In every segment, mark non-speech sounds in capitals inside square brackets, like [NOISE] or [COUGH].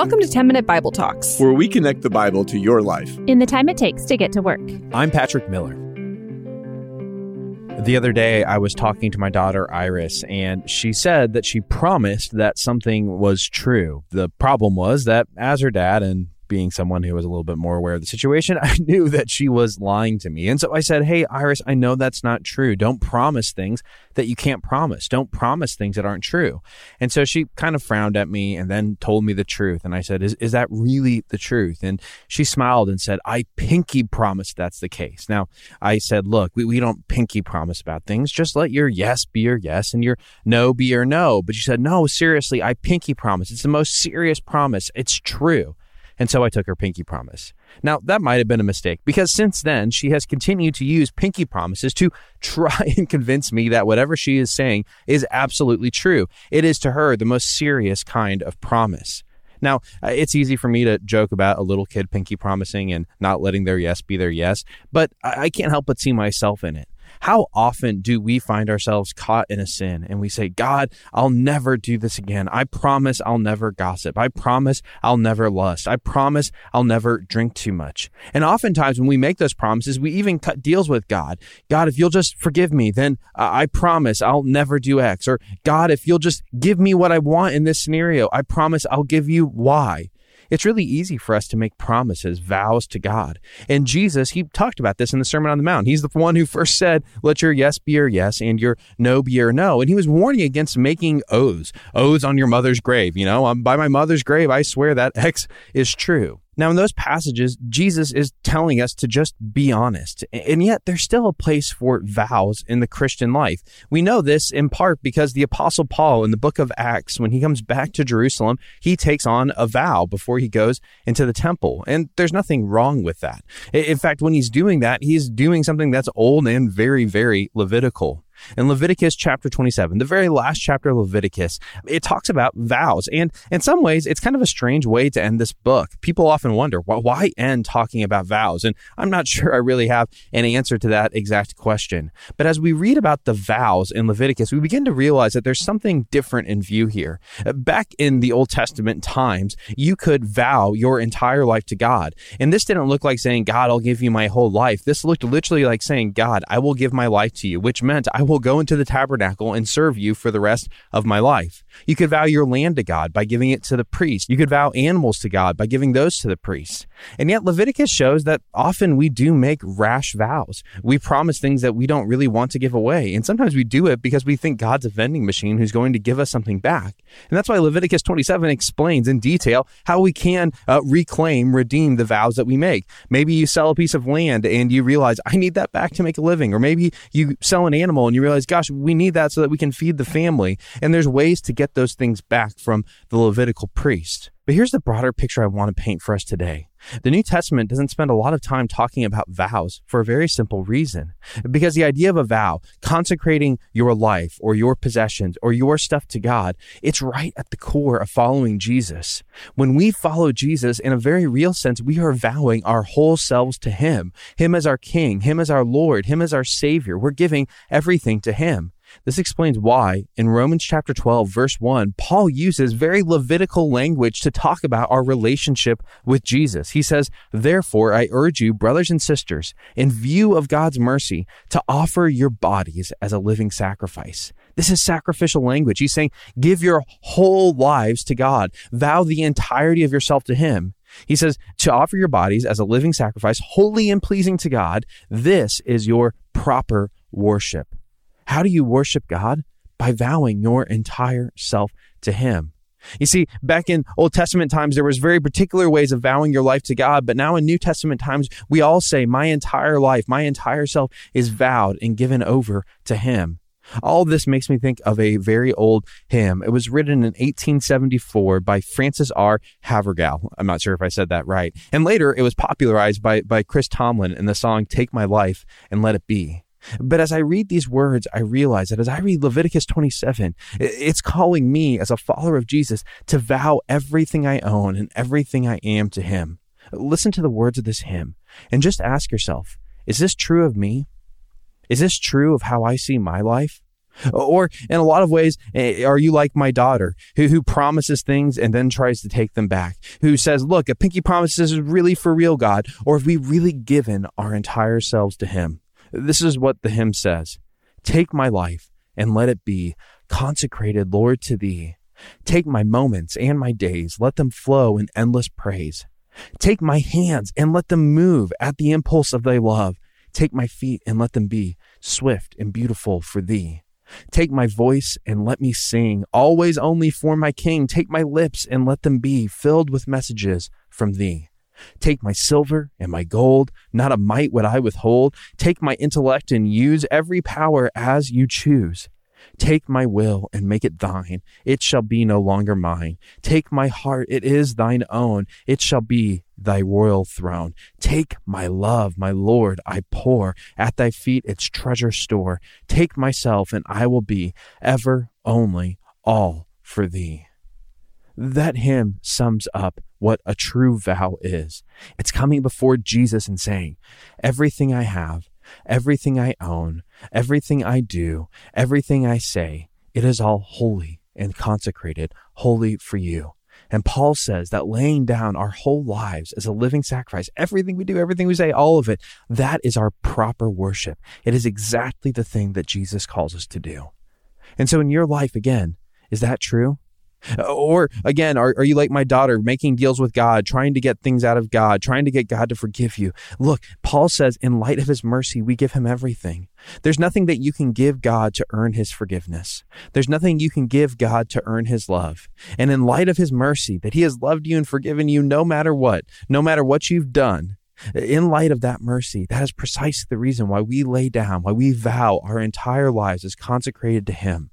Welcome to 10 Minute Bible Talks, where we connect the Bible to your life in the time it takes to get to work. I'm Patrick Miller. The other day, I was talking to my daughter Iris, and she said that she promised that something was true. The problem was that, as her dad and being someone who was a little bit more aware of the situation, [LAUGHS] I knew that she was lying to me. And so I said, Hey, Iris, I know that's not true. Don't promise things that you can't promise. Don't promise things that aren't true. And so she kind of frowned at me and then told me the truth. And I said, Is, is that really the truth? And she smiled and said, I pinky promise that's the case. Now, I said, Look, we, we don't pinky promise about things. Just let your yes be your yes and your no be your no. But she said, No, seriously, I pinky promise. It's the most serious promise. It's true. And so I took her pinky promise. Now, that might have been a mistake because since then, she has continued to use pinky promises to [LAUGHS] try and convince me that whatever she is saying is absolutely true. It is to her the most serious kind of promise. Now, uh, it's easy for me to joke about a little kid pinky promising and not letting their yes be their yes, but I can't help but see myself in it. How often do we find ourselves caught in a sin and we say, God, I'll never do this again. I promise I'll never gossip. I promise I'll never lust. I promise I'll never drink too much. And oftentimes when we make those promises, we even cut deals with God. God, if you'll just forgive me, then uh, I promise I'll never do X. Or God, if you'll just give me what I want in this scenario, I promise I'll give you Y. It's really easy for us to make promises, vows to God. And Jesus, he talked about this in the Sermon on the Mount. He's the one who first said, Let your yes be your yes and your no be your no. And he was warning against making oaths, oaths on your mother's grave. You know, by my mother's grave, I swear that X is true. Now, in those passages, Jesus is telling us to just be honest. And yet, there's still a place for vows in the Christian life. We know this in part because the Apostle Paul in the book of Acts, when he comes back to Jerusalem, he takes on a vow before he goes into the temple. And there's nothing wrong with that. In fact, when he's doing that, he's doing something that's old and very, very Levitical. In Leviticus chapter 27, the very last chapter of Leviticus, it talks about vows. And in some ways, it's kind of a strange way to end this book. People often wonder, why end talking about vows? And I'm not [LAUGHS] sure I really have an answer to that exact question. But as we read about the vows in Leviticus, we begin to realize that there's something different in view here. Uh, back in the Old Testament times, you could vow your entire life to God. And this didn't look like saying, God, I'll give you my whole life. This looked literally like saying, God, I will give my life to you, which meant I will go into the tabernacle and serve you for the rest of my life. You could vow your land to God by giving it to the priest. You could vow animals to God by giving those to the priest. And yet Leviticus shows that often we do make rash vows. We promise things that we don't really want to give away. And sometimes we do it because we think God's a vending machine who's going to give us something back. And that's why Leviticus 27 explains in detail how we can uh, reclaim, redeem the vows that we make. Maybe you sell a piece of land and you realize, I need that back to make a living. Or maybe you sell an animal and you realize, gosh, we need that so that we can feed the family. And there's ways to get those things back from the Levitical priest. But here's the broader picture I want to paint for us today. The New Testament doesn't spend a lot of time talking about vows for a very simple reason. Because the idea of a vow, consecrating your life or your possessions or your stuff to God, it's right at the core of following Jesus. When we follow Jesus, in a very real sense, we are vowing our whole selves to Him, Him as our King, Him as our Lord, Him as our Savior. We're giving everything to Him. This explains why, in Romans chapter 12, verse 1, Paul uses very Levitical language to talk about our relationship with Jesus. He says, Therefore, I urge you, brothers and sisters, in view of God's mercy, to offer your bodies as a living sacrifice. This is sacrificial language. He's saying, Give your whole lives to God, vow the entirety of yourself to Him. He says, To offer your bodies as a living sacrifice, holy and pleasing to God, this is your proper worship. How do you worship God? By vowing your entire self to Him. You see, back in Old Testament times, there was very particular ways of vowing your life to God, but now in New Testament times, we all say, my entire life, my entire self is vowed and given over to Him. All this makes me think of a very old hymn. It was written in 1874 by Frances R. Havergal. I'm not sure if I said that right. And later it was popularized by, by Chris Tomlin in the song Take My Life and Let It Be. But as I read these words, I realize that as I read Leviticus 27, it's calling me as a follower of Jesus to vow everything I own and everything I am to Him. Listen to the words of this hymn and just ask yourself, is this true of me? Is this true of how I see my life? Or in a lot of ways, are you like my daughter who, who promises things and then tries to take them back? Who says, look, a pinky promise is really for real, God. Or have we really given our entire selves to him? This is what the hymn says. Take my life and let it be consecrated, Lord, to thee. Take my moments and my days, let them flow in endless praise. Take my hands and let them move at the impulse of thy love. Take my feet and let them be swift and beautiful for thee. Take my voice and let me sing, always only for my King. Take my lips and let them be filled with messages from thee. Take my silver and my gold, not a mite would I withhold. Take my intellect and use every power as you choose. Take my will and make it thine. It shall be no longer mine. Take my heart. It is thine own. It shall be thy royal throne. Take my love, my Lord, I pour at thy feet its treasure store. Take myself and I will be ever only all for thee. That hymn sums up what a true vow is. It's coming before Jesus and saying, Everything I have, everything I own, everything I do, everything I say, it is all holy and consecrated, holy for you. And Paul says that laying down our whole lives as a living sacrifice, everything we do, everything we say, all of it, that is our proper worship. It is exactly the thing that Jesus calls us to do. And so in your life, again, is that true? Or again, are, are you like my daughter, making deals with God, trying to get things out of God, trying to get God to forgive you? Look, Paul says, in light of his mercy, we give him everything. There's nothing that you can give God to earn his forgiveness. There's nothing you can give God to earn his love. And in light of his mercy, that he has loved you and forgiven you no matter what, no matter what you've done, in light of that mercy, that is precisely the reason why we lay down, why we vow our entire lives as consecrated to him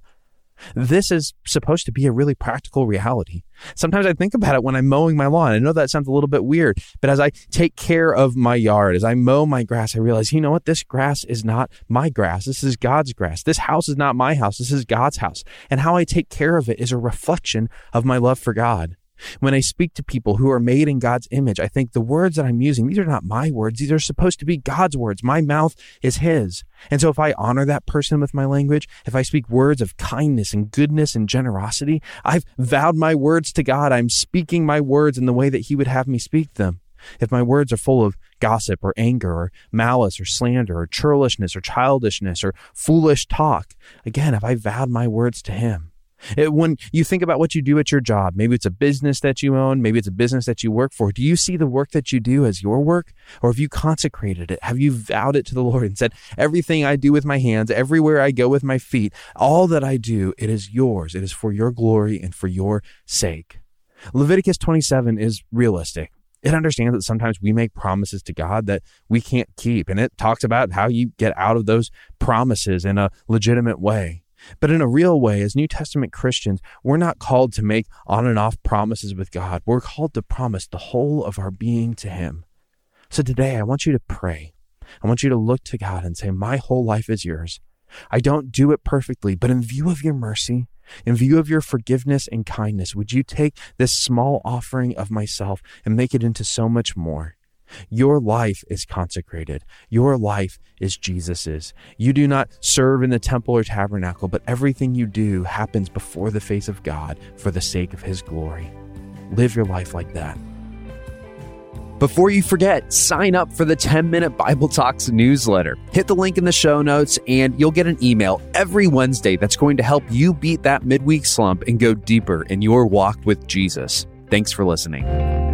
this is supposed to be a really practical reality. Sometimes I think about it when I'm mowing my lawn. I know that sounds a little bit weird, but as I take care of my yard, as I mow my grass, I realize, you know what? This grass is not my grass. This is God's grass. This house is not my house. This is God's house. And how I take care of it is a reflection of my love for God. When I speak to people who are made in God's image, I think the words that I'm using, these are not my words. These are supposed to be God's words. My mouth is His. And so if I honor that person with my language, if I speak words of kindness and goodness and generosity, I've vowed my words to God. I'm speaking my words in the way that He would have me speak them. If my words are full of gossip or anger or malice or slander or churlishness or childishness or foolish talk, again, have I vowed my words to Him? It, when you think about what you do at your job, maybe it's a business that you own, maybe it's a business that you work for. Do you see the work that you do as your work? Or have you consecrated it? Have you vowed it to the Lord and said, everything I do with my hands, everywhere I go with my feet, all that I do, it is yours. It is for your glory and for your sake. Leviticus 27 is realistic. It understands that sometimes we make promises to God that we can't keep. And it talks about how you get out of those promises in a legitimate way. But in a real way, as New Testament Christians, we're not called to make on and off promises with God. We're called to promise the whole of our being to Him. So today, I want you to pray. I want you to look to God and say, My whole life is yours. I don't do it perfectly, but in view of your mercy, in view of your forgiveness and kindness, would you take this small offering of myself and make it into so much more? Your life is consecrated. Your life is Jesus's. You do not serve in the temple or tabernacle, but everything you do happens before the face of God for the sake of His glory. Live your life like that. Before you forget, sign up for the 10 Minute Bible Talks newsletter. Hit the link in the show notes, and you'll get an email every Wednesday that's going to help you beat that midweek slump and go deeper in your walk with Jesus. Thanks for listening.